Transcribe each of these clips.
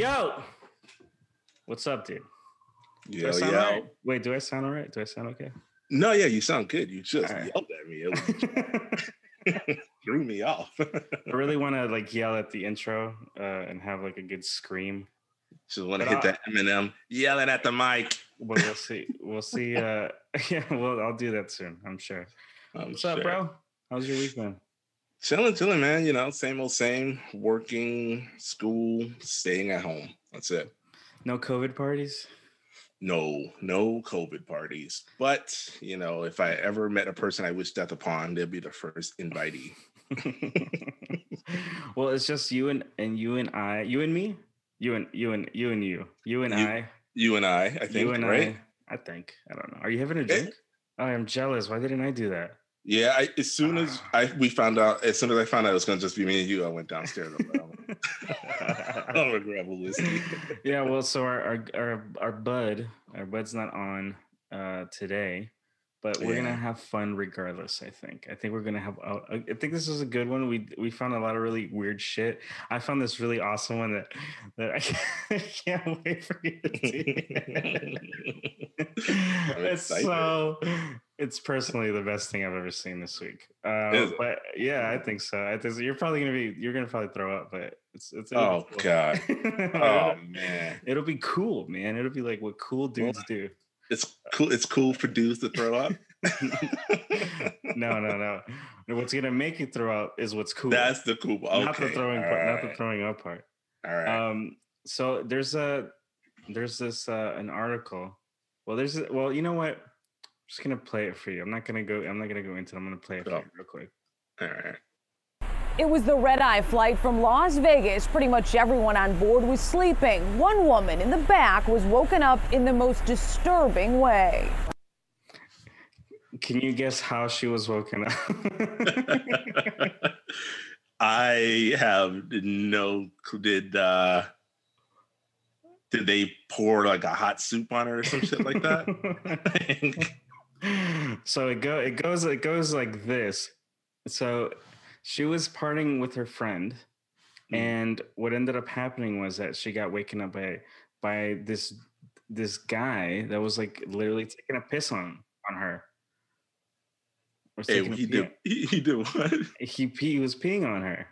Bro, what's up, dude? Do I Yeah, sound yeah. all right? Wait, do I sound all right? Do I sound okay? No, yeah, you sound good. You just All right. yelled at me. It threw me off. I really want to like yell at the intro uh, and have like a good scream. just want to But hit that Eminem yelling at the mic. But we'll see. We'll see. Uh, yeah, well, I'll do that soon. I'm sure. I'm What's up, bro? How's your week been? Chilling, chilling, man. You know, same old same. Working, school, staying at home. That's it. No COVID parties. No, no COVID parties. But you know, if I ever met a person I wish death upon, they'd be the first invitee. well, it's just you and and you and I, you and me, you and you and you and you, you and You- I, You and I, I think, you and right? I. I think I don't know. Are you having a Eh. drink? Oh, I'm jealous. Why didn't I do that? Yeah, I, as soon as. I we found out, as soon as I found out it was gonna just be me and you, I went downstairs. I'm like, I'm gonna grab a whiskey. yeah. Well, so our our our, our bud, our bud's not on uh today, but we're gonna have fun regardless. I think. I think we're gonna have. uh, I think this is a good one. We we found a lot of really weird shit. I found this really awesome one that that I can't, wait for you to see. It's so. It's personally the best thing I've ever seen this week. Uh, it? but yeah, I think so. I think so. you're probably gonna be. You're gonna probably throw up, but it's it's. Oh cool. god. Oh man. It'll be cool, man. It'll be like what cool dudes do. It's cool. It's cool for dudes to throw up. No, no, no. What's gonna make you throw up is what's cool. That's the cool. Okay. not the throwing part, not the throwing up part. All right. Um, so there's a there's this uh an article. Well, there's well, you know what? I'm just gonna play it for you. I'm not gonna go. I'm not gonna go into. it. I'm gonna play it for you real quick. all right. It was the red eye flight from Las Vegas. Pretty much everyone on board was sleeping. One woman in the back was woken up in the most disturbing way. Can you guess how she was woken up? I have no. clue. Did uh did they pour like a hot soup on her or some shit like that? so it go it goes it goes like this. So she was partying with her friend, Mm. and what ended up happening was that she got waken up by by this this guy that was like literally taking a piss on on her. Hey, he pee- did. He, he did what? He pee, he was peeing on her.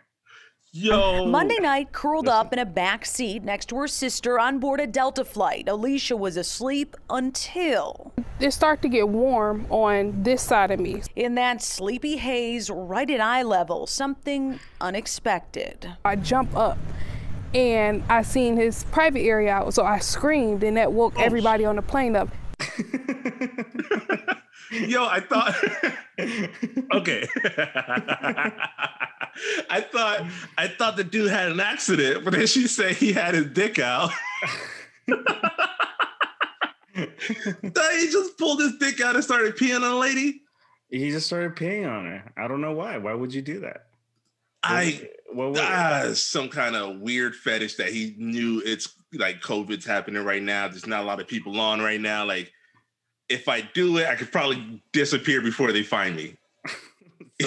Yo. Monday night, curled up in a back seat next to her sister on board a Delta flight. Alicia was asleep until, it started to get warm on this side of me. in that sleepy haze right at eye level, something unexpected. I jump up and I seen his private area out, so I screamed and that woke everybody on the plane up. Yo, I thought. okay. I thought I thought the dude had an accident, but then she said he had his dick out. He just pulled his dick out and started peeing on a lady. He just started peeing on her. I don't know why. Why would you do that? What I was- what was- ah, some kind of weird fetish that he knew it's like COVID's happening right now. There's not a lot of people on right now. Like, if I do it, I could probably disappear before they find me.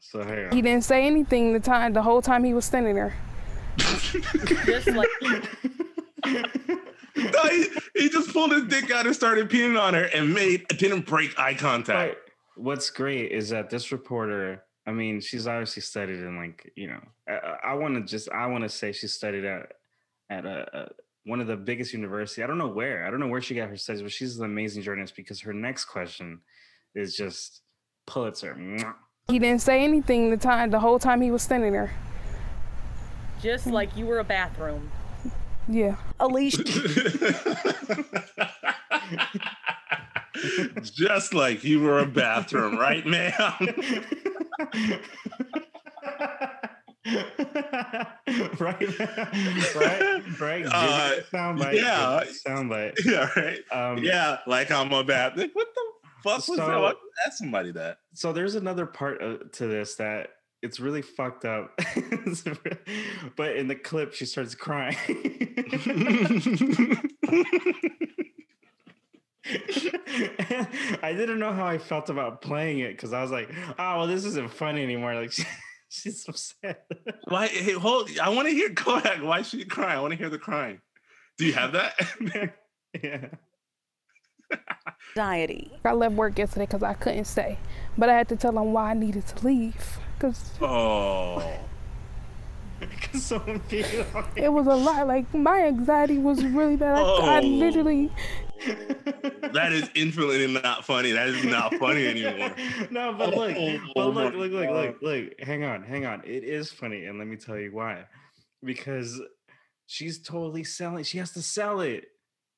so hang He didn't say anything the time the whole time he was standing there. No, he, he just pulled his dick out and started peeing on her and made didn't break eye contact. But what's great is that this reporter, I mean, she's obviously studied in like, you know, I, I want to just, I want to say she studied at at a, a one of the biggest university. I don't know where. I don't know where she got her studies, but she's an amazing journalist because her next question is just Pulitzer. Mwah. He didn't say anything the time the whole time he was standing there. just like you were a bathroom. Yeah. Alicia just like you were a bathroom, right, ma'am? right, right, right. Uh, soundbite. yeah. Give it a soundbite. yeah, right. Um, Yeah, like I'm a bathroom. What the fuck was that? What- Ask somebody that. so there's another part of, to this that it's really fucked up but in the clip she starts crying I didn't know how I felt about playing it because I was like, oh well, this isn't funny anymore. Like, she's so sad. Why? Hey, hold. I want to hear. Go ahead. Why is she crying? I want to hear the crying. Do you have that? yeah. Anxiety. I left work yesterday because I couldn't stay, but I had to tell them why I needed to leave because oh. Because someone peed on it was a lot. Like my anxiety was really bad. I, I Oh. literally, That is infinitely not funny. That is not funny anymore. no, but look, Oh, but oh look, my look, look, look, look. Hang on, hang on. It is funny, and let me tell you why. Because she's totally selling. She has to sell it,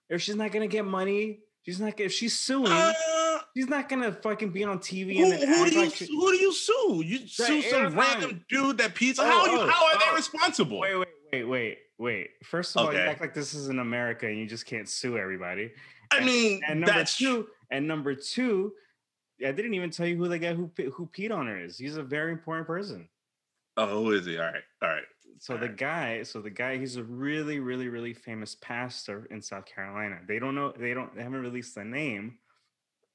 If she's not gonna get money. She's not. gonna- If she's suing, Uh, she's not gonna fucking be on TV who, and who do you like. She, who do you sue? You sue some random dude that pees. Oh, how are you? oh, how are oh. they responsible? wait, wait, wait, wait, wait. First of all, you act like this is in America and you just can't sue everybody. I and- mean, And number that's two, and number two, I didn't even tell you who the guy who who peed on her is. He's a very important person. Oh, who is he? All right, all right. So the Alright. guy, so the guy, he's a really, really, really famous pastor in South Carolina. They don't know, they don't, they haven't released the name.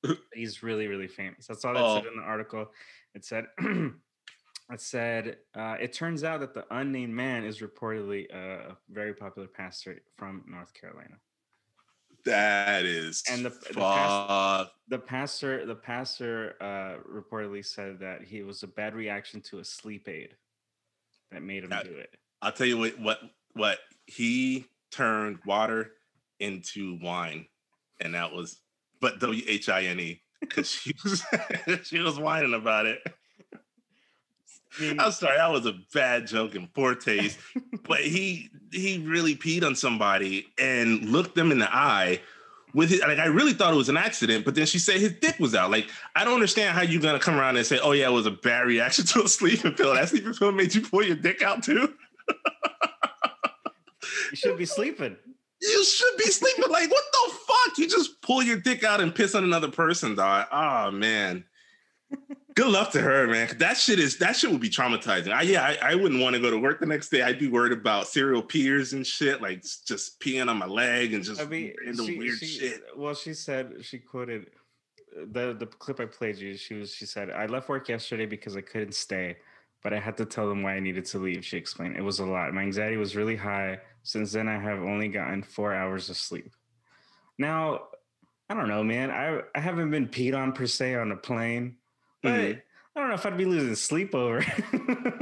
he's really, really famous. That's all that said Oh. in the article. It said, it said, uh, it turns out that the unnamed man is reportedly a a very popular pastor from North Carolina. That is And the- the past- the pastor the pastor uh reportedly said that he was a bad reaction to a sleep aid that made him do it I'll tell you what. What? What? He turned water into wine, and that was, but W H I N E, because she was she was whining about it. Mean, I'm sorry, that was a bad joke in poor taste. but he he really peed on somebody and looked them in the eye with his like I really thought it was an accident, but then she said his dick was out. Like, I don't understand how you're gonna come around and say, Oh yeah, it was a bad reaction to a sleeping pill. That sleeping pill made you pull your dick out too. you should be sleeping You should be sleeping. Like, what the fuck? You just pull your dick out and piss on another person, dog. Oh man. Good luck to her, man. That shit is that shit would be traumatizing. I yeah, I, I wouldn't want to go to work the next day. I'd be worried about serial peers and shit, like just peeing on my leg and just i mean random she, weird she- shit. well she said she quoted the the clip i played you she was she said i left work yesterday because i couldn't stay but i had to tell them why i needed to leave she explained it was a lot my anxiety was really high since then i have only gotten four hours of sleep now i don't know man i i haven't been peed on per se on a plane but Mhm. i don't know if i'd be losing sleep over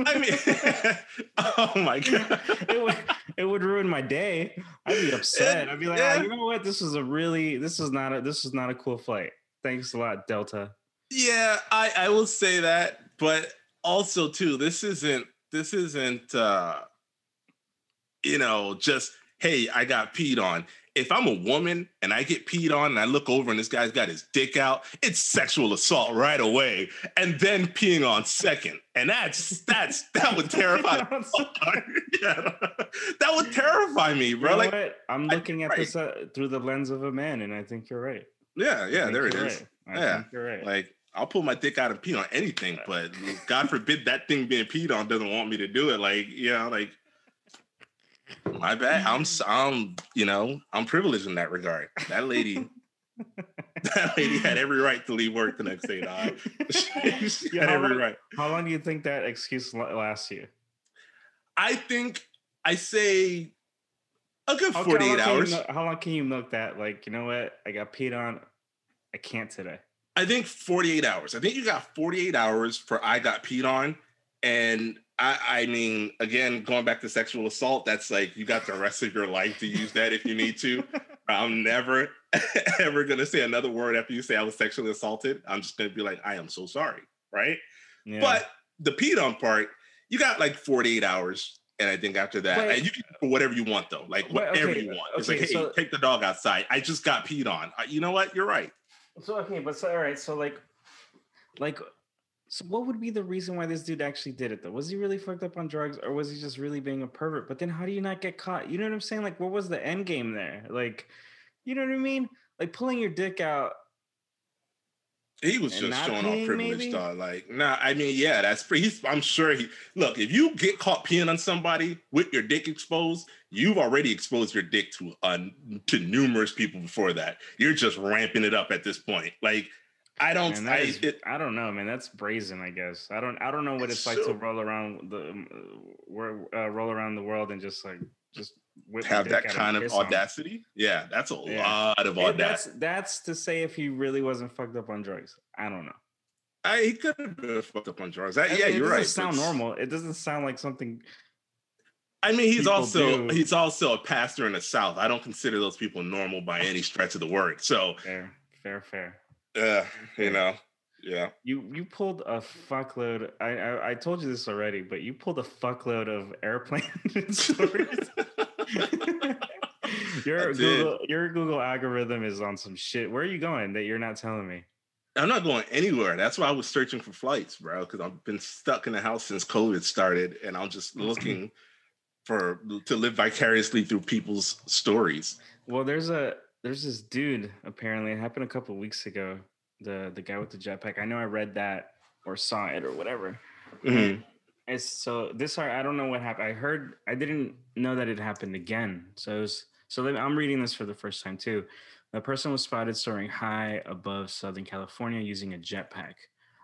I mean, oh my god. it would it would ruin my day. I'd be upset. I'd be like, Yeah. oh, you know what? This is a really this is not a this is not a cool flight. Thanks a lot, Delta. Yeah, I I will say that, but also too, this isn't this isn't uh you know, just hey, I got peed on. If I'm a woman and I get peed on and I look over and this guy's got his dick out, it's sexual assault right away. And then peeing on second. And that's that's that would terrify the fuck out of me. yeah, that would terrify me, You bro. know Like, what? I'm I- looking at right. this uh, through the lens of a man, and I think you're right. yeah, yeah, there it is. right. I Yeah. think you're right. Like I'll pull my dick out and pee on anything, but God forbid that thing being peed on doesn't want me to do it. Like, you know, like my bad. I'm I'm you know, I'm privileged in that regard. That lady, that lady had every right to leave work the next day, dog. she she Yeah, had how every long- right. How long do you think that excuse lasts you? I think I say a good How- how 48 long can you hours. mil- how long can you milk that? Like, you know what? I got peed on. I can't today. I think 48 hours. I think you got 48 hours for I got peed on. And I, I mean, again, going back to sexual assault, that's like you got the rest of your life to use that if you need to. I'm never, ever going to say another word after you say I was sexually assaulted. I'm just going to be like, I am so sorry. Right. Yeah. But the peed on part, you got like 48 hours. And I think after that, Wait. and you can do whatever you want though, like Wait, whatever okay, you want. It's okay, like, hey, so- take the dog outside. I just got peed on. You know what? You're right. So okay, but so all right, so like, like, so what would be the reason why this dude actually did it though? Was he really fucked up on drugs, or was he just really being a pervert? But then how do you not get caught? You know what I'm saying? Like, what was the end game there? Like, you know what I mean? Like pulling your dick out. He was just showing off privilege, maybe? dog. Like, nah, I mean, yeah, that's pretty. He's, I'm sure he. Look, if you get caught peeing on somebody with your dick exposed, you've already exposed your dick to uh, to numerous people before that. You're just ramping it up at this point. Like, I don't. Man, I, is, it, I don't know, man. That's brazen, I guess. I don't. I don't know what it's, It's like to roll around the um, uh, uh, roll around the world and just like just have that kind of piss on 'em. audacity. Yeah, that's a Yeah. lot of Eh, That's audacity. that's to say if he really wasn't fucked up on drugs. I don't know. I, he could have been fucked up on drugs. I- I yeah, mean, you're right. It doesn't. Sound normal. It doesn't sound like something. I mean, he's also do. he's also a pastor in the South. I don't consider those people normal by any stretch of the word. So, Fair, fair, fair. Uh, you know, yeah. You you pulled a fuckload. I, I I told you this already, but you pulled a fuckload of airplane stories. your Google your Google algorithm is on some shit. Where are you going that you're not telling me? I'm not going anywhere. That's why I was searching for flights, bro, because I've been stuck in the house since COVID started, and I'm just looking for to live vicariously through people's stories. Well, there's a there's this dude. Apparently, it happened a couple weeks ago. The the guy with the jetpack. I know I read that or saw it or whatever. Mhm. It's so this I don't know what happened. I heard I didn't know that it happened again. So it was so I'm reading this for the first time too. The person was spotted soaring high above Southern California using a jetpack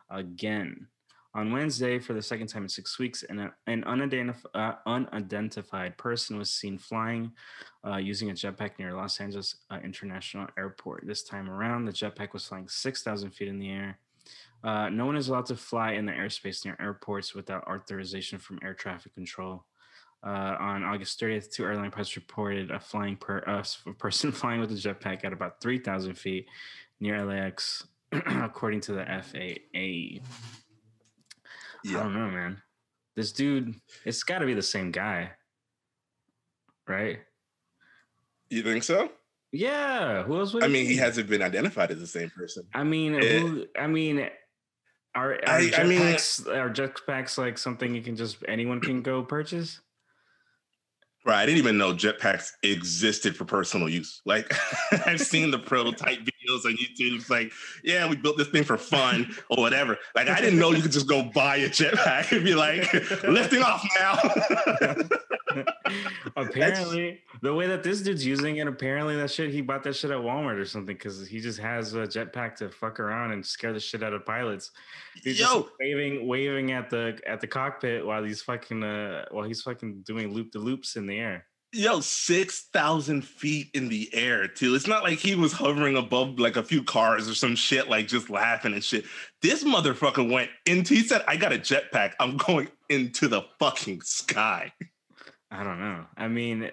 again. On Wednesday, for the second time in six weeks, an, an unidentif- uh, unidentified person was seen flying uh, using a jetpack near Los Angeles uh, International Airport. This time around, the jetpack was flying 6,000 feet in the air. Uh, no one is allowed to fly in the airspace near airports without authorization from air traffic control. Uh, on August 30th, two airline pilots reported a flying per uh, a person flying with a jetpack at about 3,000 feet near LAX, according to the FAA. I don't know, man. This dude, it's got to be the same guy, right? You think so? Yeah. Who else would? I mean, he hasn't been identified as the same person. I mean, Eh. who, I mean, are, are I- I mean- are jetpacks like something you can just anyone can go purchase? Right. I didn't even know jetpacks existed for personal use. Like I've seen the prototype videos on YouTube. It's like, yeah, we built this thing for fun or whatever. Like I didn't know you could just go buy a jetpack and be like, lifting off now. apparently, the way that this dude's using it, apparently that shit he bought that shit at Walmart or something because he just has a jetpack to fuck around and scare the shit out of pilots. He's just waving waving at the at the cockpit while he's fucking uh while he's fucking doing loop the loops in the air. yo, 6,000 feet in the air, too. It's not like he was hovering above like a few cars or some shit, like just laughing and shit. This motherfucker went into, he said, I got a jetpack. I'm going into the fucking sky. I don't know. I mean,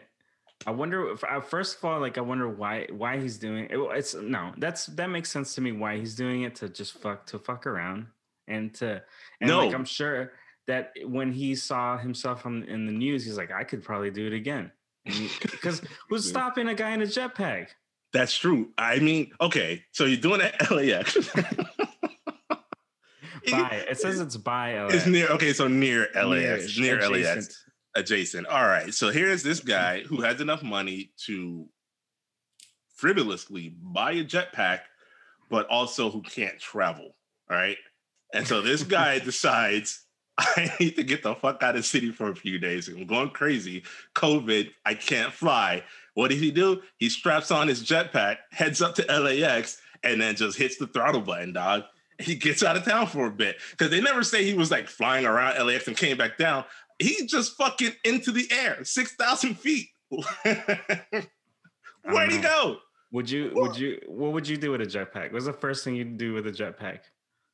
I wonder. If, uh, first of all, like I wonder why why he's doing it. It's no, that's that makes sense to me. Why he's doing it to just fuck to fuck around and to and like No. I'm sure that when he saw himself on in the news, he's like, I could probably do it again. Because who's stopping a guy in a jetpack? That's true. I mean, okay, so you're doing it at LAX. By it says it's by LAX. It's near, okay, so near LAX, Near- near LAX. Adjacent. All right. So here's this mm-hmm. guy who has enough money to frivolously buy a jetpack, but also who can't travel. All right. And so this guy decides, I need to get the fuck out of the city for a few days. I'm going crazy. COVID, I can't fly. What does he do? He straps on his jetpack, heads up to LAX, and then just hits the throttle button, dog. He gets out of town for a bit because they never say he was like flying around LAX and came back down he just fucking into the air, six thousand feet. Where'd he go? Would you would you what would you do with a jetpack? What's the first thing you'd do with a jetpack?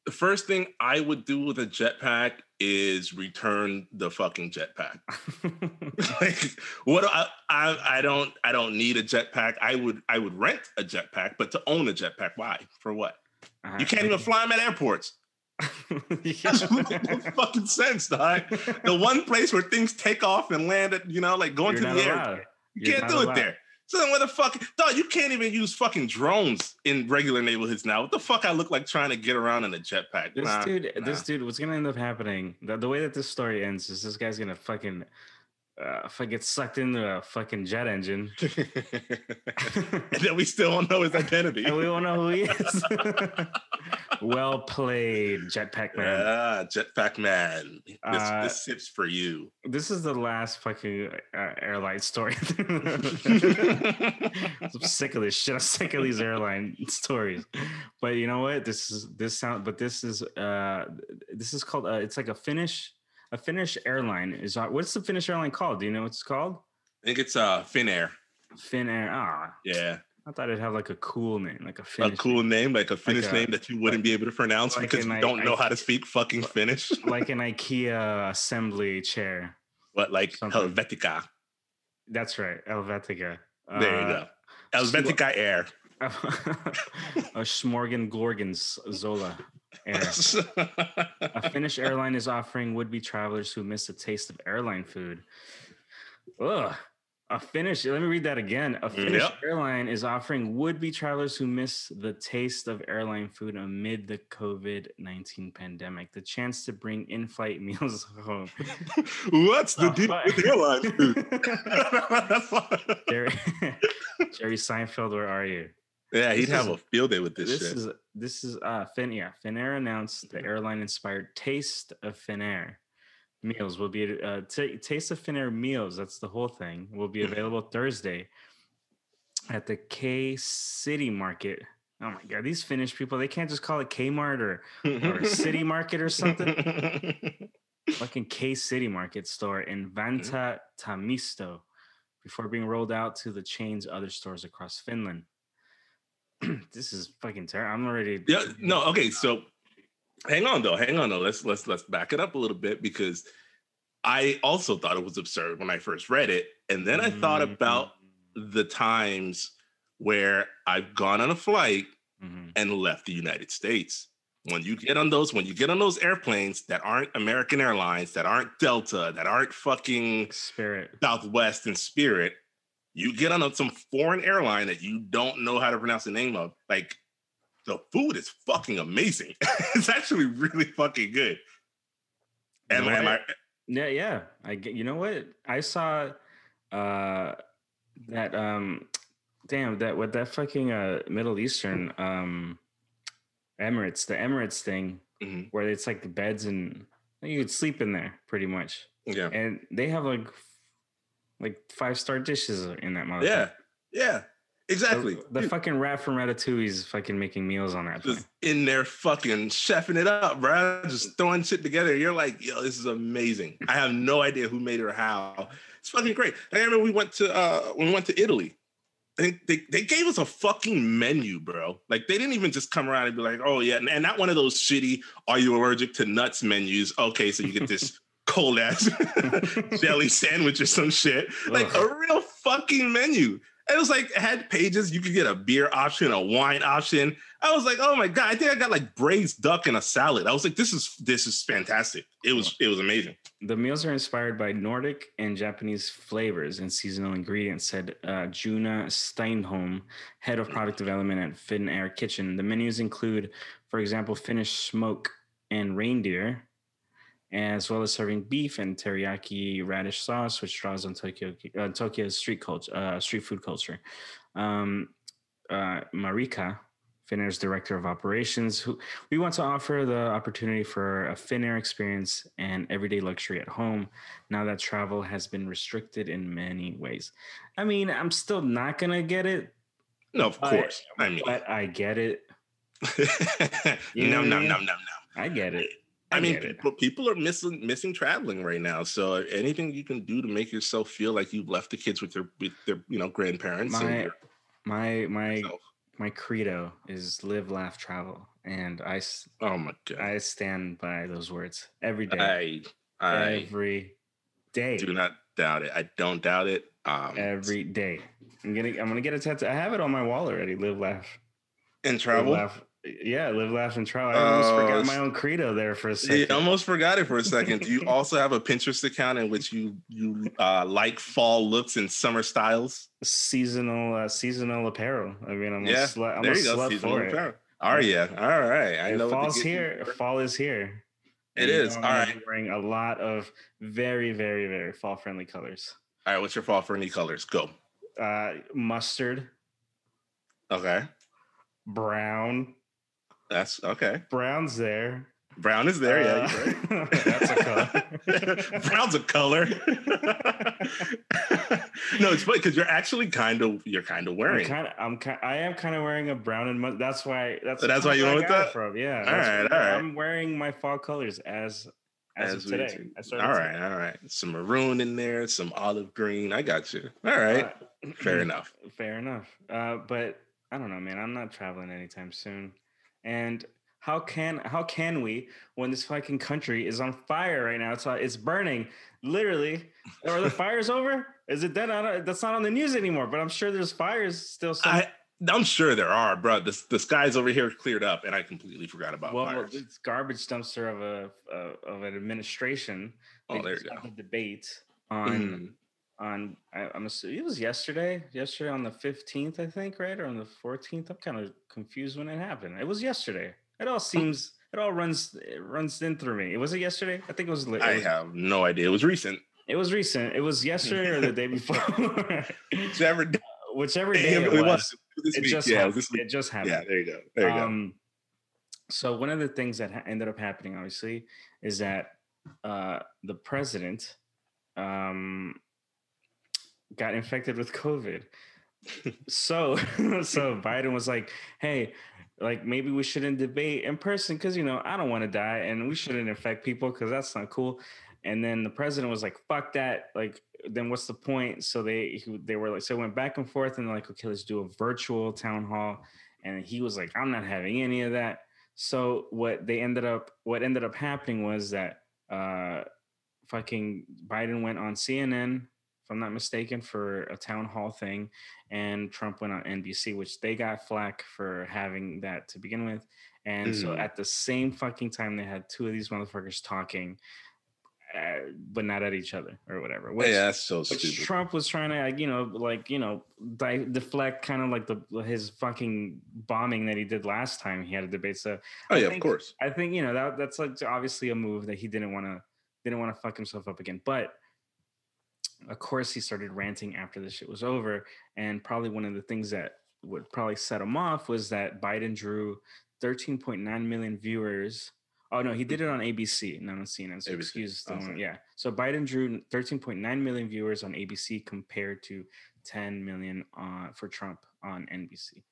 The first thing I would do with a jetpack is return the fucking jetpack. like, what I, I I don't I don't need a jetpack. I would I would rent a jetpack, but to own a jetpack, why? For what? Uh, you can't even fly them at airports. That's no fucking sense, dog. The one place where things take off and land at, you know, like going You're to the air. You You're can't do allowed. it there. So then, what the fuck, dog? You can't even use fucking drones in regular neighborhoods now. What the fuck? I look like trying to get around in a jetpack. This Nah, dude, nah. this dude, what's gonna end up happening? The, the way that this story ends is this guy's gonna fucking uh, if I get sucked into a fucking jet engine, and then we still don't know his identity. and we don't know who he is. well played, Jetpack Man. Yeah, Jetpack Man. This, Uh, this sip's for you. This is the last fucking uh, airline story. I'm sick of this shit. I'm sick of these airline stories. But you know what? This is this sound. But this is uh, this is called. Uh, it's like a Finnish. A Finnish airline is. uh, What's the Finnish airline called? Do you know what it's called? I think it's uh Finnair. Finnair. Ah, Yeah. I thought it'd have like a cool name, like a Finnish. A cool name, like a Finnish a- name that you wouldn't be able to pronounce like because you don't know I- how to speak fucking Finnish. like an IKEA assembly chair. What, like Something. Helvetica. That's right, Helvetica. There you Uh, go. Helvetica Air. a Smorgon Gorgons Zola Air. A Finnish airline is offering would-be travelers who miss a taste of airline food. Ugh. A Finnish, let me read that again. A Finnish Yep. airline is offering would-be travelers who miss the taste of airline food amid the COVID-19 pandemic the chance to bring in-flight meals home. What's the Oh, deal with airline food? Jerry, Jerry Seinfeld, where are you? Yeah, he'd This have is- a field day with this, This shit. is this is uh Fin yeah, Finnair announced the airline-inspired Taste of Finnair meals will be uh t- Taste of Finnair meals. That's the whole thing. Will be available Thursday at the K City Market. Oh my god, these Finnish people they can't just call it Kmart or or City Market or something. Fucking K City Market store in Vantaa Tammisto before being rolled out to the chain's other stores across Finland. this is fucking terrible. I'm already Yeah, no, okay, so hang on though, hang on though. Let's let's let's back it up a little bit because I also thought it was absurd when I first read it, and then I thought about the times where I've gone on a flight Mhm. and left the United States. When you get on those, when you get on those airplanes that aren't American Airlines, that aren't Delta, that aren't fucking spirit. Southwest and Spirit, you get on some foreign airline that you don't know how to pronounce the name of. Like the food is fucking amazing. it's actually really fucking good. Am, I- am I, Yeah, yeah. I get. You know what? I saw uh that um damn that what that fucking uh Middle Eastern um Emirates the Emirates thing Mhm. where it's like the beds and you could sleep in there pretty much yeah, and they have like like five star dishes in that motherfucker. yeah, yeah, exactly. The, the Dude, fucking rat from Ratatouille is fucking making meals on that. just Thing. in there fucking chefing it up, bro. Just throwing shit together. You're like, yo, this is amazing. I have no idea who made it or how. It's fucking great. I remember we went to uh when we went to Italy. Think they, they gave us a fucking menu, bro. Like they didn't even just come around and be like, oh yeah, and, and not one of those shitty are you allergic to nuts menus. Okay, so you get this cold ass jelly sandwich or some shit. Like Ugh. a real fucking menu. It was like it had pages. You could get a beer option, a wine option. I was like, oh my god! I think I got like braised duck and a salad. I was like, this is this is fantastic. It was it was amazing. The meals are inspired by Nordic and Japanese flavors and seasonal ingredients, said uh, Juna Steinholm, head of product development at Finnair Kitchen. The menus include, for example, Finnish smoke and reindeer, as well as serving beef and teriyaki radish sauce, which draws on Tokyo uh, Tokyo's street culture, uh, street food culture. Um, uh, Marika, Finnair's director of operations, who we want to offer the opportunity for a Finnair experience and everyday luxury at home now that travel has been restricted in many ways. I mean, I'm still not gonna get it, No, of But- course. I mean, but I get it. no, no, no, no, no. I get it. I mean, get people, people are missing missing traveling right now. So anything you can do to make yourself feel like you've left the kids with their with their you know grandparents my my my yourself. my credo is live, laugh, travel, and I Oh my god! I stand by those words every day, I I every day, do not doubt it. I don't doubt it. Um, every day. I'm gonna I'm gonna get a tattoo. I have it on my wall already. Live, laugh, and live, travel. laugh. Yeah, live, laugh, and travel. I almost Oh, forgot my own credo there for a second. I almost forgot it for a second. Do you also have a Pinterest account in which you you uh, like fall looks and summer styles? seasonal uh, seasonal apparel. I mean, I'm Yeah, a slut. I'm there a you go. Seasonal for it. apparel. Are you? All right. I If know. fall's here. Fall is here. It you is. All I'm gonna be right. Wearing a lot of very, very, very fall friendly colors. All right. What's your fall friendly colors? Go. Uh, mustard, Okay. brown. That's okay. Brown's there. Brown is there. yeah. Uh, right. that's a color. Brown's a color. no, it's funny because you're actually kind of you're kind of I'm wearing. kind of, I'm kind, I am kind of wearing a brown and that's why that's So that's why you went with that? from. Yeah. All right, where- all right. I'm wearing my fall colors as as, As of today. do. I started all today. right, all right. Some maroon in there, some olive green. I got you. All right, Uh, fair enough. Fair enough. Uh, but I don't know, man. I'm not traveling anytime soon. And how can how can we when this fucking country is on fire right now? It's uh, it's burning, literally. Are the fires over? Is it done? I don't, that's not on the news anymore. But I'm sure there's fires still. Some, I I'm sure there are, bro. The the skies over here cleared up, and I completely forgot about well, fires. it's garbage dumpster of a of an administration. Oh, there you go. the debate on Mhm. On I, I'm assuming it was yesterday. Yesterday on the 15th, I think, right, or on the 14th. I'm kind of confused when it happened. It was yesterday. It all seems it all runs it runs in through me. It was it yesterday. I think it was. It I have no idea. It was recent. it was recent. It was yesterday or the day before. Whichever day Whichever day it, it was. was. This It week. just yeah, happened. It just happened. Yeah, there you go. There you go. Um, so one of the things that ha- ended up happening, obviously, is that uh, the president um, got infected with COVID. so, so Biden was like, "Hey, like maybe we shouldn't debate in person because you know I don't want to die, and we shouldn't infect people because that's not cool." And then the president was like, "Fuck that!" Like, then what's the point? So they they were like, so went back and forth, and they're like, "Okay, let's do a virtual town hall." And he was like, "I'm not having any of that." So what they ended up, what ended up happening was that uh, fucking Biden went on CNN, if I'm not mistaken, for a town hall thing, and Trump went on NBC, which they got flack for having that to begin with. And so Mhm. at the same fucking time, they had two of these motherfuckers talking, uh, but not at each other or whatever. Which, yeah, that's so which stupid. Trump was trying to, like, you know, like you know, di- deflect kind of like the his fucking bombing that he did last time he had a debate. So oh I yeah, of think- course. I think you know that that's like obviously a move that he didn't want to didn't want to fuck himself up again. But of course, he started ranting after the shit was over, and probably one of the things that would probably set him off was that Biden drew 13.9 million viewers. Oh no, he did it on ABC, not on CNN. So ABC. excuse the Oh, one. Yeah. So Biden drew 13.9 million viewers on ABC compared to 10 million uh, for Trump on NBC.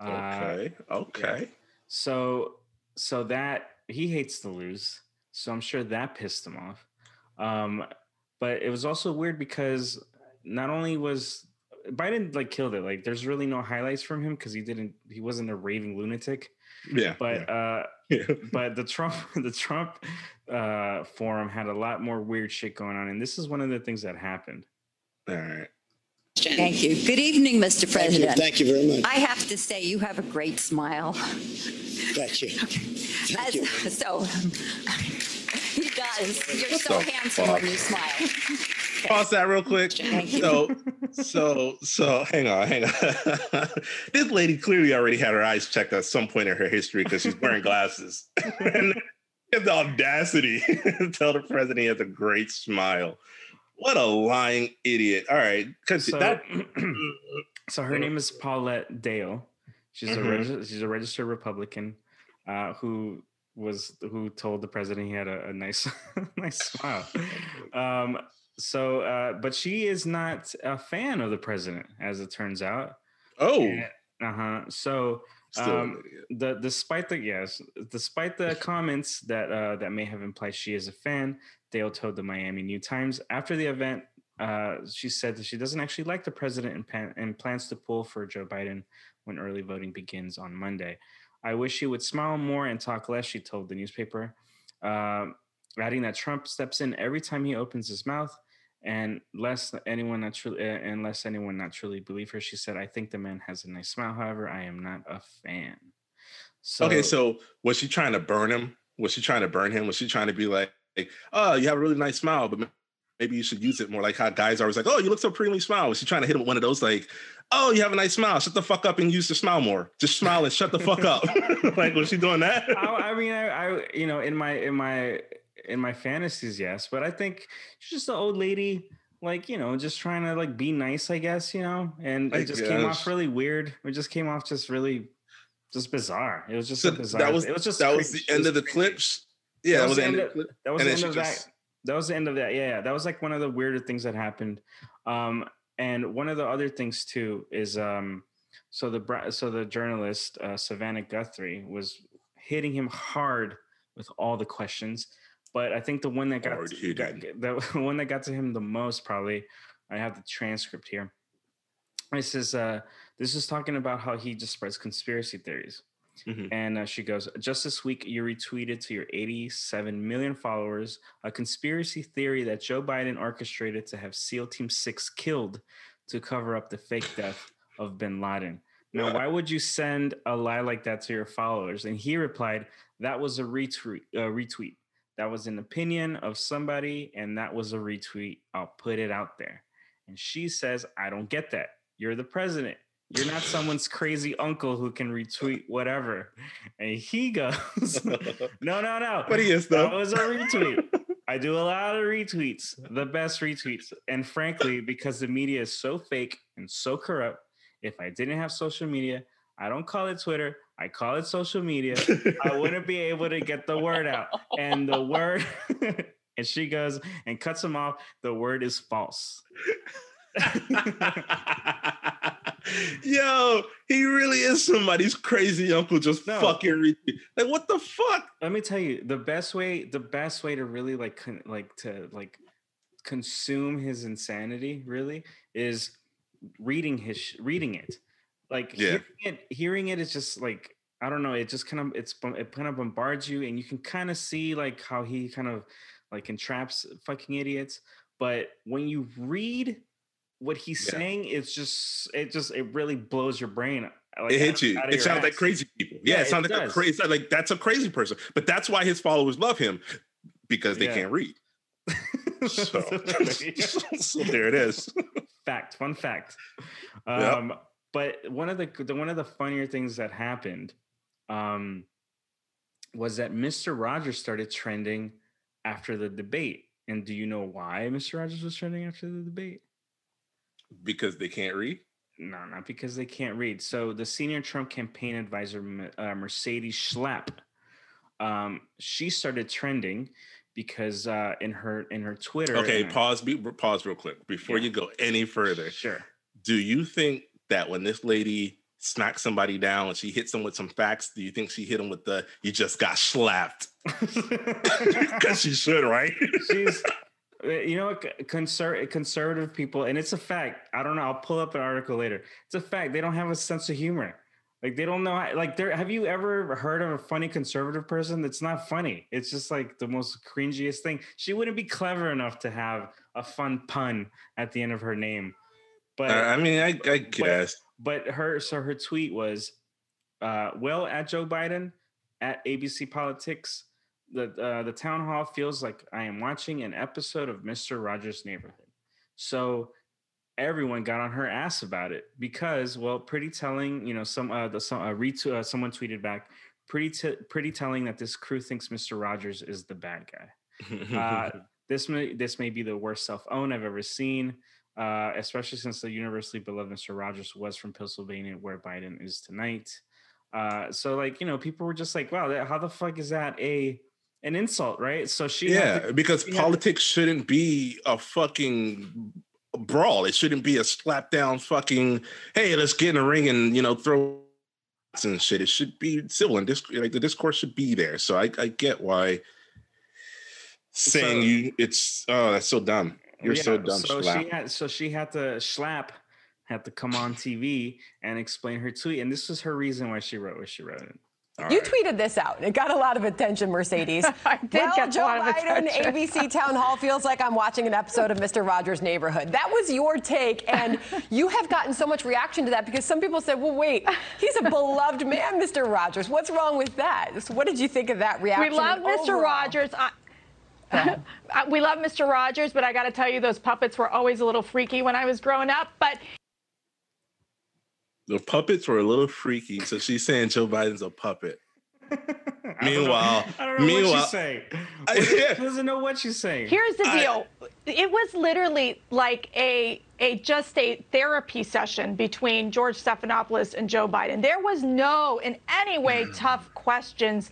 Uh, Okay. Okay. so so that he hates to lose. So I'm sure that pissed him off. Um, but it was also weird because not only was Biden like killed it, like there's really no highlights from him because he didn't he wasn't a raving lunatic. Yeah. But uh yeah. but the Trump the Trump uh forum had a lot more weird shit going on. And this is one of the things that happened. All right. Thank you. Good evening, Mr. Thank you, President. thank you very much. I have to say, you have a great smile. Thank you. Thank As- you. So, he does. You're What so handsome fuck? when you smile. Pause that real quick. So, so, so, hang on, hang on. this lady clearly already had her eyes checked at some point in her history because she's wearing glasses. and he has the audacity to tell the president he has a great smile. What a lying idiot! All right, So, that so her name is Paulette Dale. She's a Mhm. regi- she's a registered Republican uh, who was who told the president he had a, a nice nice smile. Um, so, uh, but she is not a fan of the president, as it turns out. oh, Uh huh. So, um, the despite the yes, despite the comments that uh, that may have implied she is a fan, Dale told the Miami New Times after the event. Uh, she said that she doesn't actually like the president and, pan- and plans to pull for Joe Biden when early voting begins on Monday. I wish he would smile more and talk less, she told the newspaper, um, adding that Trump steps in every time he opens his mouth. And less anyone not truly, uh, unless anyone not truly believe her, she said, "I think the man has a nice smile. However, I am not a fan." So, okay, so was she trying to burn him? Was she trying to burn him? Was she trying to be like, like, oh, you have a really nice smile, but maybe you should use it more like how guys are always like, oh, you look so pretty smile. Was she trying to hit him with one of those like, oh, you have a nice smile, shut the fuck up and use the smile more. Just smile and shut the fuck up. like, was she doing that? I, I mean, I, I, you know, in my in my in my fantasies, yes, but I think she's just an old lady, like you know, just trying to like be nice, I guess, you know, and I it just came off really weird. It just came off just really, just bizarre. It was just So bizarre. that was it was just that was the end was of the cringy. clips. Yeah, that was the end of clip. That was And the end of just- that. That was the end of that. Yeah, yeah, that was like one of the weirder things that happened. Um, and one of the other things too is um, so the so the journalist uh, Savannah Guthrie was hitting him hard with all the questions, but I think the one that got, to, got the one that got to him the most probably. I have the transcript here. This is uh, this is talking about how he just spreads conspiracy theories. Mhm. And uh, she goes, just this week, you retweeted to your 87 million followers a conspiracy theory that Joe Biden orchestrated to have SEAL Team 6 killed to cover up the fake death of bin Laden. Now, why would you send a lie like that to your followers? And he replied, that was a retweet. Uh, retweet. That was an opinion of somebody, and that was a retweet. I'll put it out there. And she says, I don't get that. You're the president. You're not someone's crazy uncle who can retweet whatever. And he goes, No, no, no. But he is That though. was a retweet. I do a lot of retweets, the best retweets. And frankly, because the media is so fake and so corrupt, if I didn't have social media, I don't call it Twitter, I call it social media. I wouldn't be able to get the word out. And the word, and she goes and cuts him off. The word is false. Yo, he really is somebody's crazy uncle just No. fucking. Like what the fuck? Let me tell you, the best way, the best way to really like, con- like to like consume his insanity, really, is reading his, sh- reading it. Like Yeah. hearing it, hearing it is just like I don't know. It just kind of it's it kind of bombards you, and you can kind of see like how he kind of like entraps fucking idiots. But when you read what he's Yeah. saying, is just it just it really blows your brain. Like, it hits you. It sounds like crazy people. Yeah, Yeah, it sounds it like a crazy like that's a crazy person. But that's why his followers love him because they Yeah. can't read. So, so there it is. fact fun fact Yep. um but one of the, the one of the funnier things that happened um was that mr rogers started trending after the debate and do you know why mr rogers was trending after the debate Because they can't read. no not because they can't read so the senior trump campaign advisor uh, mercedes schlapp um she started trending because uh in her in her twitter Okay, pause. Be, pause real quick before Yeah. you go any further. sure Do you think that when this lady smacks somebody down and she hits them with some facts, do you think she hit them with the "you just got slapped"? Because she should, right? she's you know what conser- conservative people and it's a fact i don't know i'll pull up an article later it's a fact they don't have a sense of humor. Like they don't know how, like there have you ever heard of a funny conservative person that's not funny? It's just like the most cringiest thing. She wouldn't be clever enough to have a fun pun at the end of her name but Uh, I mean, I, I guess. but her so her tweet was uh well at joe biden at abc politics the uh, the town hall feels like i am watching an episode of mr rogers neighborhood so everyone got on her ass about it because well pretty telling you know some uh the some uh, retweet uh, someone tweeted back pretty t- pretty telling that this crew thinks mr rogers is the bad guy uh, this may this may be the worst self-own I've ever seen, uh, especially since the universally beloved Mr. Rogers was from Pennsylvania, where Biden is tonight. Uh, so like you know, people were just like, "Wow, that, how the fuck is that a an insult?" Right? So she yeah, to- because she had to- politics shouldn't be a fucking brawl. It shouldn't be a slap down fucking. Hey, let's get in a ring and you know throw and shit. It should be civil and dis- like the discourse should be there. So I, I get why saying So- you it's oh that's so dumb. You're so dumb. So Schlapp. she had so she had to slap had to come on TV and explain her tweet, and this was her reason why she wrote what she wrote. All You right. tweeted this out. It got a lot of attention, Mercedes. I did well, get a Joe lot of Biden, attention. ABC Town Hall feels like I'm watching an episode of Mr. Rogers' Neighborhood. That was your take, and you have gotten so much reaction to that because some people said, "Well, wait, he's a beloved man, Mr. Rogers. What's wrong with that?" So what did you think of that reaction? We love Mr. overall? Rogers. I, Uh, we love Mr. Rogers, but I got to tell you, those puppets were always a little freaky when I was growing up. But The puppets were a little freaky. So she's saying Joe Biden's a puppet. Meanwhile, I don't know meanwhile, what she's saying. She doesn't know what she's saying. Here's the I- deal. it was literally like a a just a therapy session between George Stephanopoulos and Joe Biden. There was no in any way hmm. tough questions.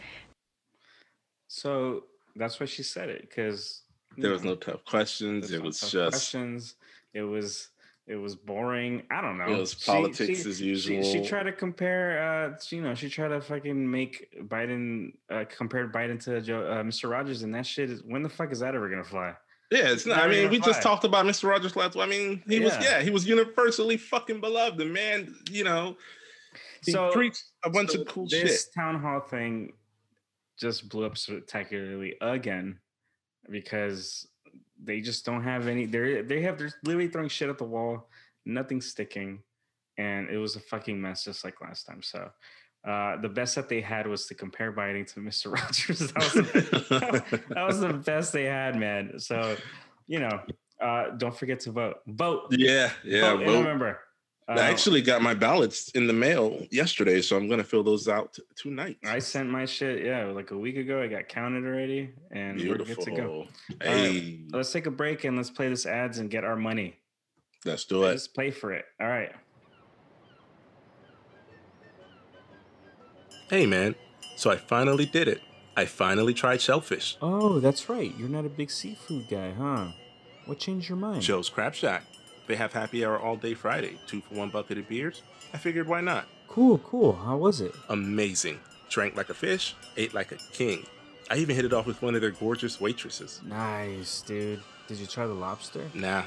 So that's why she said it because there was no tough questions. It was just questions. It was it was boring. I don't know. It was politics as She, she tried to compare. Uh, you know, she tried to fucking make Biden uh, compared Biden to Joe, uh, Mr. Rogers, and that shit is. When the fuck is that ever gonna fly? Yeah, it's not. I mean, we just talked about Mr. Rogers last. I mean, he was Yeah. yeah, he was universally fucking beloved. The man, you know, he So- preached a bunch So of cool this shit. town hall thing just blew up spectacularly again because they just don't have any. They they have they're literally throwing shit at the wall, nothing sticking, and it was a fucking mess just like last time. So. Uh, the best that they had was to compare Biden to Mr. Rogers. That was, the, that was the best they had, man. So, you know, uh, don't forget to vote. Vote. Yeah, yeah. vote vote. November. I um, actually got my ballots in the mail yesterday, so I'm gonna fill those out t- tonight. I sent my shit, yeah, like a week ago. I got counted already, and we're good to go. Beautiful. All right, Hey, let's take a break and let's play this ads and get our money. let's do it. Let's play for it. All right. Hey, man. So I finally did it. I finally tried shellfish. Oh, that's right. You're not a big seafood guy, huh? What changed your mind? Joe's Crab Shack. They have happy hour all day Friday, two for one bucket of beers. I figured why not? Cool, cool. How was it? Amazing. Drank like a fish, ate like a king. I even hit it off with one of their gorgeous waitresses. Nice, dude. Did you try the lobster? Nah,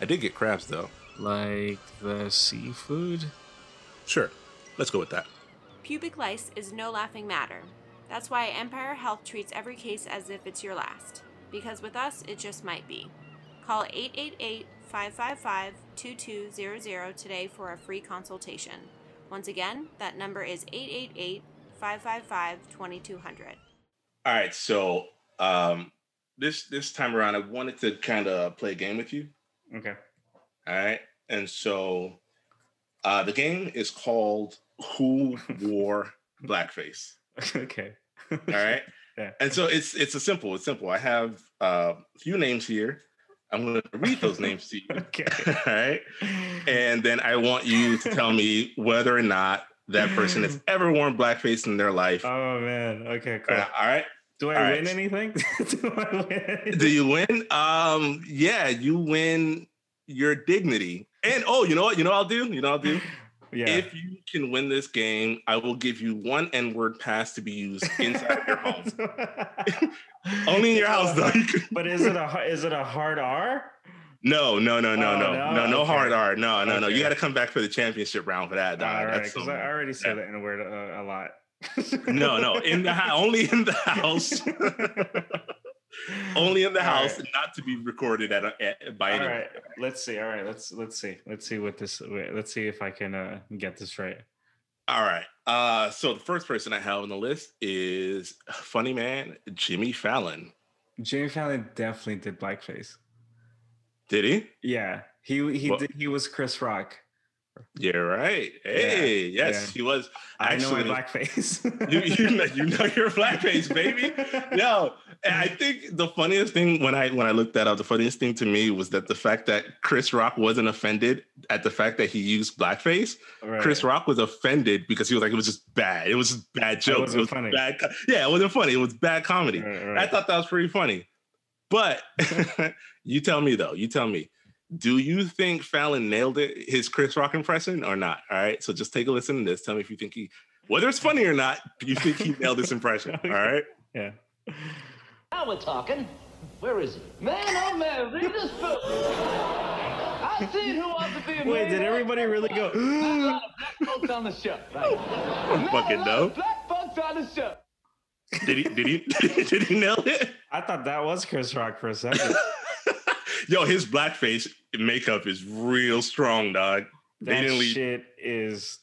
I did get crabs though. Like the seafood? Sure, let's go with that. Pubic lice is no laughing matter. That's why Empire Health treats every case as if it's your last. Because with us, it just might be. Call 888 555 2200 today for a free consultation. Once again, that number is 888 555 2200. All right, so um, this this time around, I wanted to kind of play a game with you. Okay. All right, and so uh, the game is called Who Wore Blackface. okay. All right. Yeah. And so it's it's a simple. It's simple. I have uh, a few names here. I'm going to read those names to you. Okay. All right. And then I want you to tell me whether or not that person has ever worn blackface in their life. Oh man. Okay, cool. Uh, all right. Do I all win right. anything? Do I win anything? Do you win? Um, yeah, you win your dignity. And oh, you know what? You know what I'll do? You know what I'll do? Yeah. If you can win this game, I will give you one N-word pass to be used inside your home. Only in your house, though. But is it a is it a hard R? No, no, no, no, Oh, no, no? no, no Okay. hard R. No, no, no. You got to come back for the championship round for that. Dog. All right, because I already said that in word uh, a lot. No, no, in the only in the house, only in the All house, right. not to be recorded at, a, at by All anyone. right, let's see. All right, let's let's see. Let's see what this. Let's see if I can uh, get this right. All right. Uh, so the first person I have on the list is funny man Jimmy Fallon. Jimmy Fallon definitely did blackface. Did he? Yeah, he he Well- did, he was Chris Rock. You're right. Hey, yes, yeah. he was. I know my blackface. you you know, you know your blackface, baby. No, and I think the funniest thing when I when I looked that up, the funniest thing to me was that the fact that Chris Rock wasn't offended at the fact that he used blackface. Right. Chris Rock was offended because he was like, it was just bad. It was just bad jokes. wasn't it was funny. bad. co- Yeah, it wasn't funny. It was bad comedy. Right, I thought that was pretty funny. But you tell me though. You tell me. Do you think Fallon nailed it, his Chris Rock impression, or not? All right. So just take a listen to this. Tell me if you think he, whether it's funny or not, you think he nailed this impression. All right. Yeah. Now we're talking. Where is he? Man, oh man, read this book. I seen who wants to be a Wait, did everybody really go? Black folks on the show. Right. I fucking know. Black folks on the show. Did he? Did he? did he nail it? I thought that was Chris Rock for a second. Yo, his blackface makeup is real strong, dog. That shit is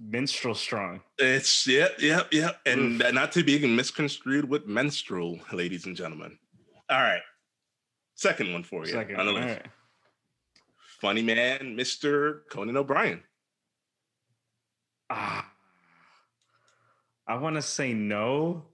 minstrel strong. It's yep, yep, yep, and Oof. not to be misconstrued with menstrual, ladies and gentlemen. All right, second one for you. Second. on the list. right. Funny man, Mister Conan O'Brien. Ah. I want to say no.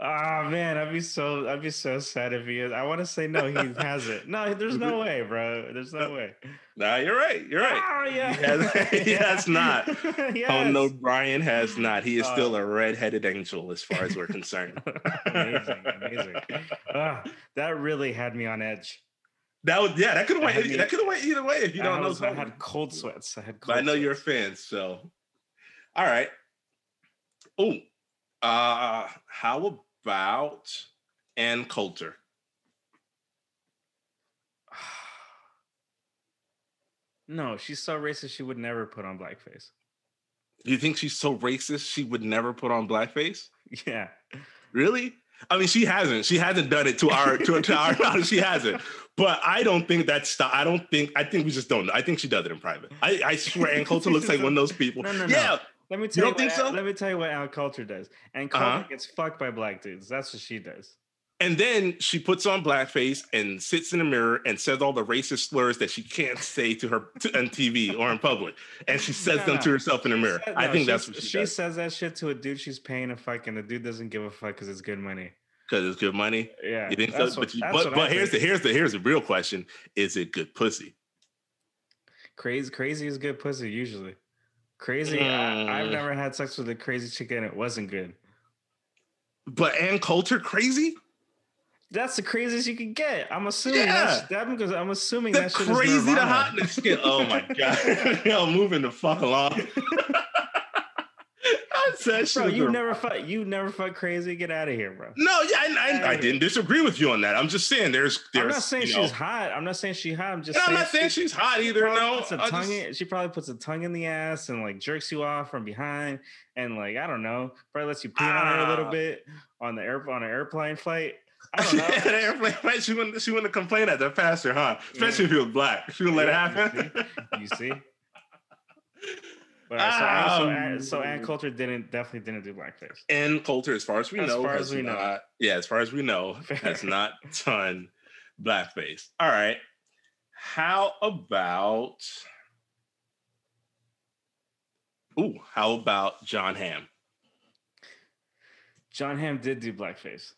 Oh man, I'd be so I'd be so sad if he is. I want to say no, he hasn't. No, there's no way, bro. There's no way. Nah, you're right. You're right. Oh yeah. He has, he has not. yes. Oh no, Brian has not. He is still Oh. a red-headed angel as far as we're concerned. amazing, amazing. Ah, that really had me on edge. That would yeah, that could have went that could have went either way if you I don't know. I had cold sweats. I had But cold I know you're a fan, so all right. Oh, uh, how about Ann Coulter? No, she's so racist. She would never put on blackface. You think she's so racist she would never put on blackface? Yeah. Really? I mean, she hasn't. She hasn't done it to our to, to our knowledge. She hasn't. But I don't think that's. I don't think. I think we just don't know. I think she does it in private. I, I swear, Ann Coulter looks like one of those people. No, no, no. Yeah. Let me tell you, don't think what, so? Let me tell you what Ann Coulter does. Ann Coulter Uh-huh. gets fucked by black dudes. That's what she does. And then she puts on blackface and sits in the mirror and says all the racist slurs that she can't say to her to, on TV or in public, and she says No, them no. to herself in the mirror. Said- I no, think that's what she, she does says that shit to a dude she's paying a fuck, and the dude doesn't give a fuck because it's good money. because it's good money. Yeah, you think so? what- but you, but, but here's the here's the here's the real question: Is it good pussy? Crazy, crazy is good pussy usually. Crazy, I, I've Mm. never had sex with a crazy chick and it wasn't good. But Ann Coulter crazy? That's the craziest you can get. I'm assuming Yeah. that's that because I'm assuming The that shit is crazy to Nirvana. hotness kid. Oh my god! Yo, moving the fuck along. I said Bro, you never fuck. You never fuck crazy. Get out of here, bro. No, yeah, I, I, I didn't disagree with you on that. I'm just saying there's there's. I'm not saying she's know- hot. I'm not saying she's hot. I'm just. And I'm not saying she- she's hot either, no. puts a tongue just- in, she probably puts a tongue in the ass and like jerks you off from behind and like I don't know. Probably lets you pee on her a little Ah. bit on the air on an airplane flight. I don't know. the airplane flight, she wouldn't she wouldn't complain at the pastor, huh? Especially if he was black. She would let it happen. You see. But, uh, so, Ann- so, Um, Ann- so Ann Coulter didn't definitely didn't do blackface. Ann Coulter, as far as we As know, far as we know. yeah, as far as we know, has not done blackface. All right. How about? Ooh, how about Jon Hamm? Jon Hamm did do blackface.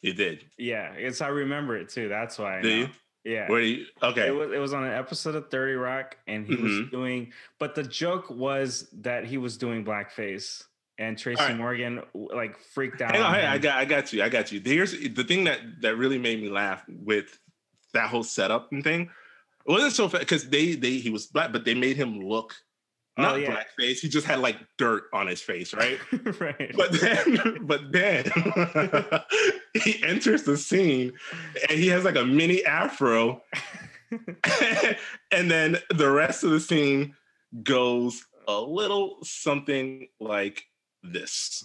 He did. Yeah, it's I remember it too. That's why. I Do know. you? Yeah. Where do you? Okay. It was it was on an episode of 30 Rock and he was Mhm. doing but the joke was that he was doing blackface and Tracy right. Morgan like freaked out. Hang on, on, I got, I got you, I got you. Here's the thing that that really made me laugh with that whole setup and thing. It wasn't so because they they he was black, but they made him look Oh, not yeah. blackface. He just had like dirt on his face, right? right. But then, but then he enters the scene and he has like a mini afro, and then the rest of the scene goes a little something like this.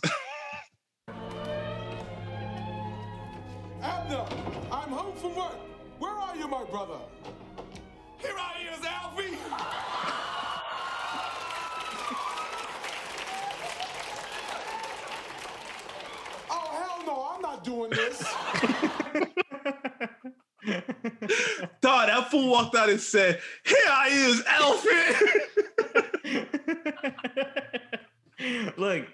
Abner, I'm home from work. Where are you, my brother? Doing this. Dog, that fool walked out and said, "Here I is, elephant." Look,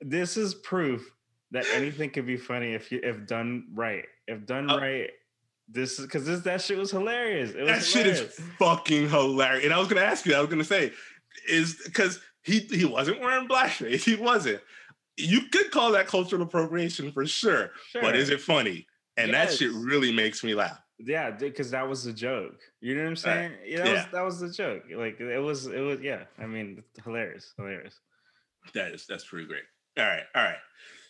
this is proof that anything could be funny if you if done right. If done Uh, right, this is because this that shit was hilarious. It was that shit is fucking hilarious. And I was gonna ask you, I was gonna say, is because he he wasn't wearing blackface. He wasn't. You could call that cultural appropriation for sure, but is it funny? And that shit really makes me laugh. Yeah, because that was the joke. You know what I'm uh, saying? Yeah, that, Yeah. Was, that was the joke. Like it was, it was. Yeah, I mean, hilarious, hilarious. That is that's pretty great. All right, all right.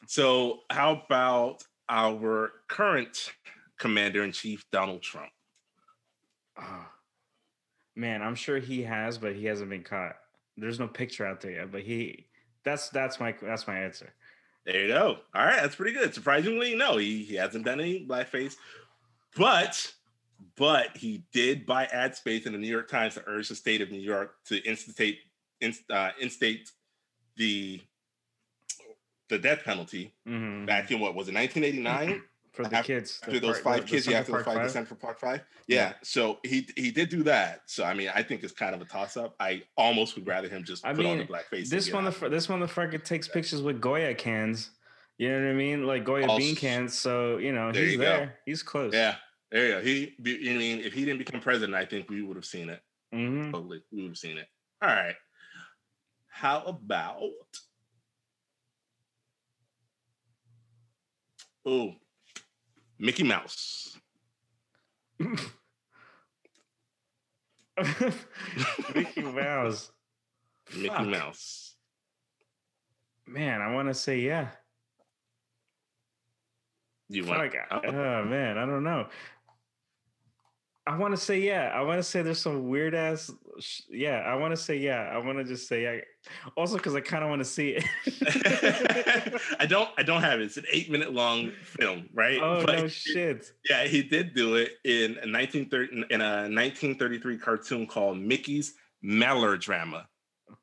So how about our current commander in chief, Donald Trump? Oh, man, I'm sure he has, but he hasn't been caught. There's no picture out there yet, but he. That's that's my that's my answer. There you go. All right, that's pretty good. Surprisingly, no, he, he hasn't done any blackface, but but he did buy ad space in the New York Times to urge the state of New York to instate inst, uh, instate the the death penalty Mhm. back in what was it 1989? for the kids. After the those part- five the- the kids, have to Park the Five? Central Park Five. Yeah. So he he did do that. So I mean, I think it's kind of a toss up. I almost would rather him just I put on the mean, blackface. this get motherfucker, this motherfucker takes pictures with Goya cans. You know what I mean? Like Goya Oh, bean cans. So you know There he's you go. there. He's close. Yeah, there you go. He, be- I mean, if he didn't become president, I think we would have seen it. Mhm. Totally, we would have seen it. All right. How about? Oh, Mickey Mouse. Mickey Mouse. Mickey Fuck. Mouse. Man, I want to say yeah. You want? Fuck, oh man, I don't know. I want to say yeah. I want to say there's some weird ass. Sh- yeah, I want to say yeah. I want to just say yeah. Also, because I kind of want to see it. I don't. I don't have it. It's an eight minute long film, right? oh But- no shit. Yeah, he did do it in a 1930 in a 1933 cartoon called Mickey's Mellerdrammer.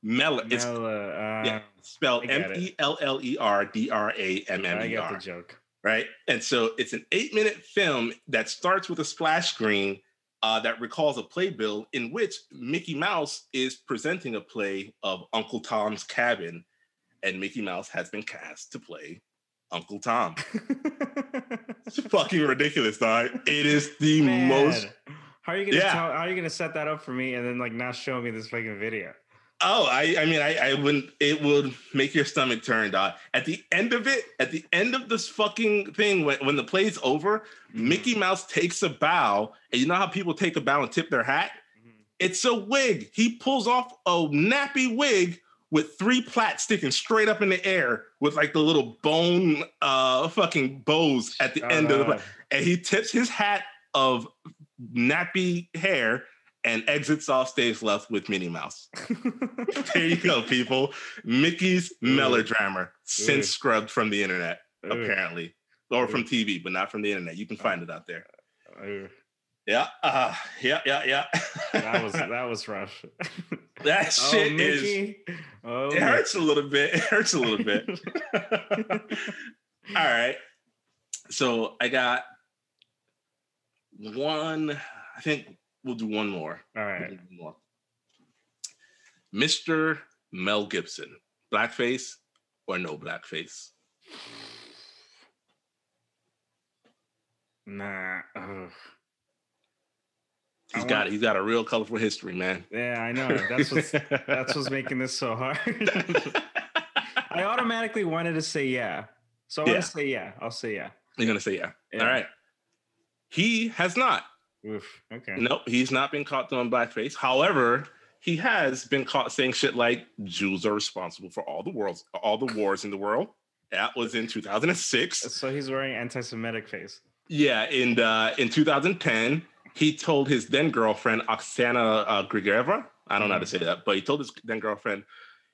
Mel, it's Mel- uh, yeah, spelled I get M. E L L E R D R A M M I E get the joke. Right, and so it's an eight minute film that starts with a splash screen uh, that recalls a playbill in which Mickey Mouse is presenting a play of Uncle Tom's Cabin, and Mickey Mouse has been cast to play Uncle Tom. it's fucking ridiculous, dog. It is the Man, most How are you gonna Yeah. tell? How are you gonna set that up for me and then like not show me this fucking video? Oh, I, I mean, I, I wouldn't. It would make your stomach turn, dog. At the end of it, at the end of this fucking thing, when, when the play's over, mm-hmm. Mickey Mouse takes a bow, and you know how people take a bow and tip their hat? Mm-hmm. It's a wig. He pulls off a nappy wig with three plaits sticking straight up in the air with like the little bone uh fucking bows at the Shut end of the uh-huh. up. and he tips his hat of nappy hair and exits off stage left with Minnie Mouse. there you go, people. Mickey's melodrama, since scrubbed from the internet, apparently, or from TV, but not from the internet. You can find it out there. Yeah, uh, yeah, yeah, yeah. that was that was rough. that Oh, shit is. Oh, It hurts a little bit. It hurts a little bit. All right. So I got one. I think we'll do one more. All right. We'll one more. Mr. Mel Gibson, blackface or no blackface? Nah. ugh. He's I got want- he's got a real colorful history, man. Yeah, I know. That's what's that's what's making this so hard. I automatically wanted to say yeah. So I want Yeah. to say yeah. I'll say yeah. You're gonna say yeah. Yeah. All right. He has not. Oof. Okay. Nope, he's not been caught doing blackface. However, he has been caught saying shit like Jews are responsible for all the world's all the wars in the world. That was in 2006. So he's wearing anti-Semitic face. Yeah, in uh, in 2010, he told his then girlfriend Oksana uh, Grigorieva. I don't know how to say that, but he told his then girlfriend,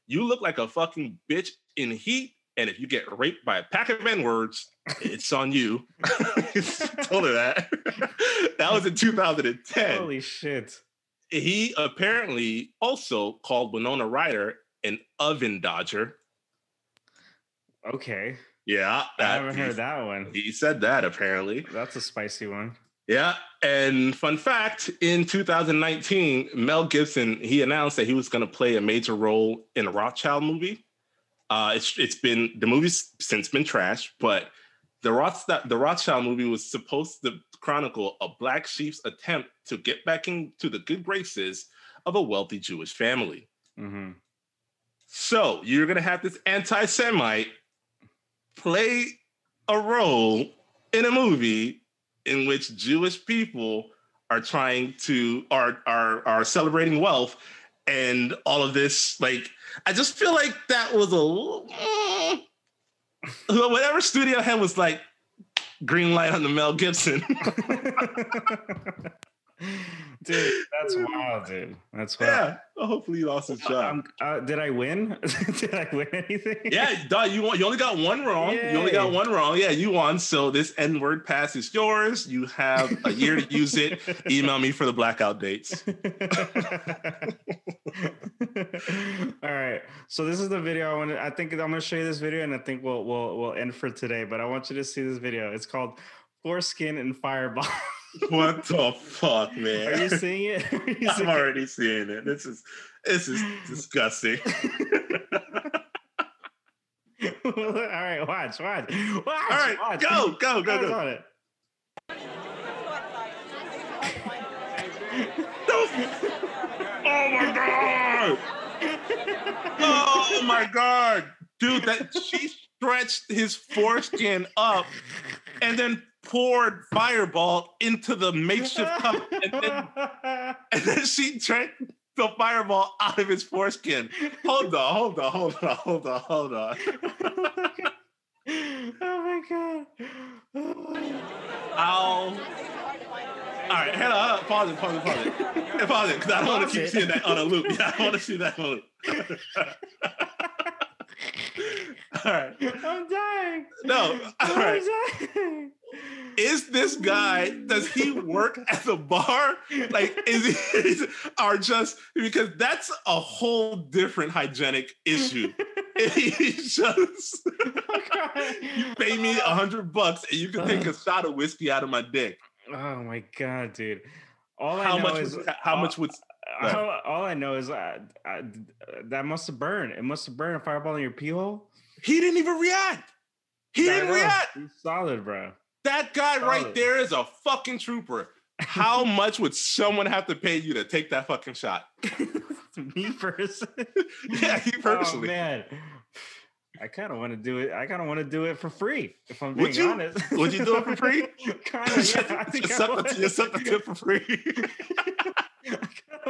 "You look like a fucking bitch in heat, and if you get raped by a pack of n words, it's on you." told her that. that was in 2010 Holy shit. he apparently also called Winona Ryder an oven dodger. Okay. Yeah, I haven't he- heard that one. He said that apparently. That's a spicy one. Yeah, and fun fact: in 2019, Mel Gibson he announced that he was going to play a major role in a Rothschild movie. Uh, it's it's been the movie's since been trashed, but the Rothschild the Rothschild movie was supposed to chronicle a black sheep's attempt to get back into the good graces of a wealthy Jewish family. Mm-hmm. So you're gonna have this anti-Semite play a role in a movie in which Jewish people are trying to are are are celebrating wealth and all of this. Like, I just feel like that was a mm. whatever studio head was like green light on the Mel Gibson. Dude, that's wild, dude. That's wild. yeah, well, hopefully you lost his job. Uh, did I win? did I win anything? Yeah, dog, you won. You only got one wrong. You only got one wrong. Yeah, you won. So this N word pass is yours. You have a year to use it. Email me for the blackout dates. All right. So this is the video I want I think I'm going to show you this video and I think we'll we'll we'll end for today, but I want you to see this video. It's called foreskin and fireball. What the fuck, man? Are you seeing it? You I'm already seeing it. This is this is disgusting. All right, watch, watch, watch. All right, watch. go, go, go, go. on it. Oh my god! Oh my god, dude! That she stretched his foreskin up and then poured fireball into the makeshift cup, and then, and then she drank the fireball out of his foreskin. Hold on, hold on, hold on, hold on, hold on. Oh my god. Ow. All right, hold on, pause it, pause it, pause it. Pause it, because I don't want to keep seeing that on a loop. Yeah, I want to see that on a loop. All right. I'm dying. No, all right. I'm dying. Is this guy, does he work at the bar? Like, is he, is, or just, because that's a whole different hygienic issue. He just, you pay me a hundred bucks and you can take a shot of whiskey out of my dick. Oh my god, dude. All I How know much is would- how much would- all, all I know is uh, uh, that must have burned. It must have burned a fireball in your pee hole. He didn't even react. He I didn't react. He's solid, bro. That guy right there is a fucking trooper. How much would someone have to pay you to take that fucking shot? Me personally. Yeah, you personally. Oh man. I kind of want to do it. I kind of want to do it for free. If I'm being Would you? honest, Would you do it for free? kind of. Yeah, I think just, I suck the, just suck the tip for free.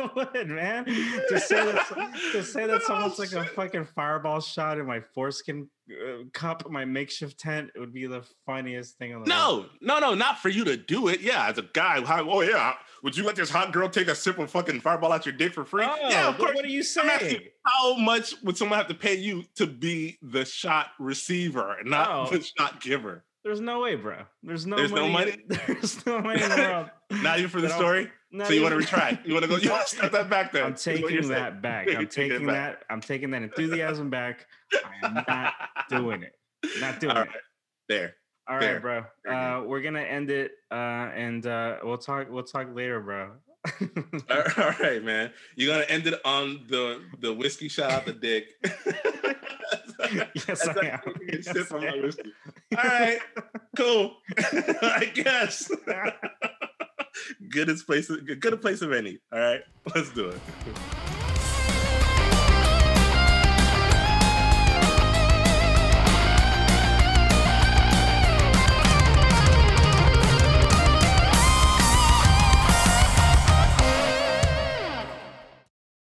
I would, man. To say that, to say that someone's like a fucking fireball shot in my foreskin uh, cup, my makeshift tent, it would be the funniest thing on the No, no, no, not for you to do it. Yeah, as a guy, how, oh yeah, would you let this hot girl take a sip of fucking fireball out your dick for free? Oh, yeah, of course. what are you saying? how much would someone have to pay you to be the shot receiver, not Oh. the shot giver? There's no way, bro. There's no There's no money. money? There's no money in the world. Not even for the story. Not So you want to retract? You want to go? You want to step that back there? I'm is what you're taking that back. I'm taking that. I'm taking that enthusiasm back. I'm not doing it. Not doing All it. there. All right, There. bro. Uh, we're gonna end it, uh, and uh, we'll talk. We'll talk later, bro. All all right, man. You're gonna end it on the the whiskey shot out the dick. yes, I am. Yes, I am. All right, cool. I guess. Goodest place, good a place of any. All right, let's do it.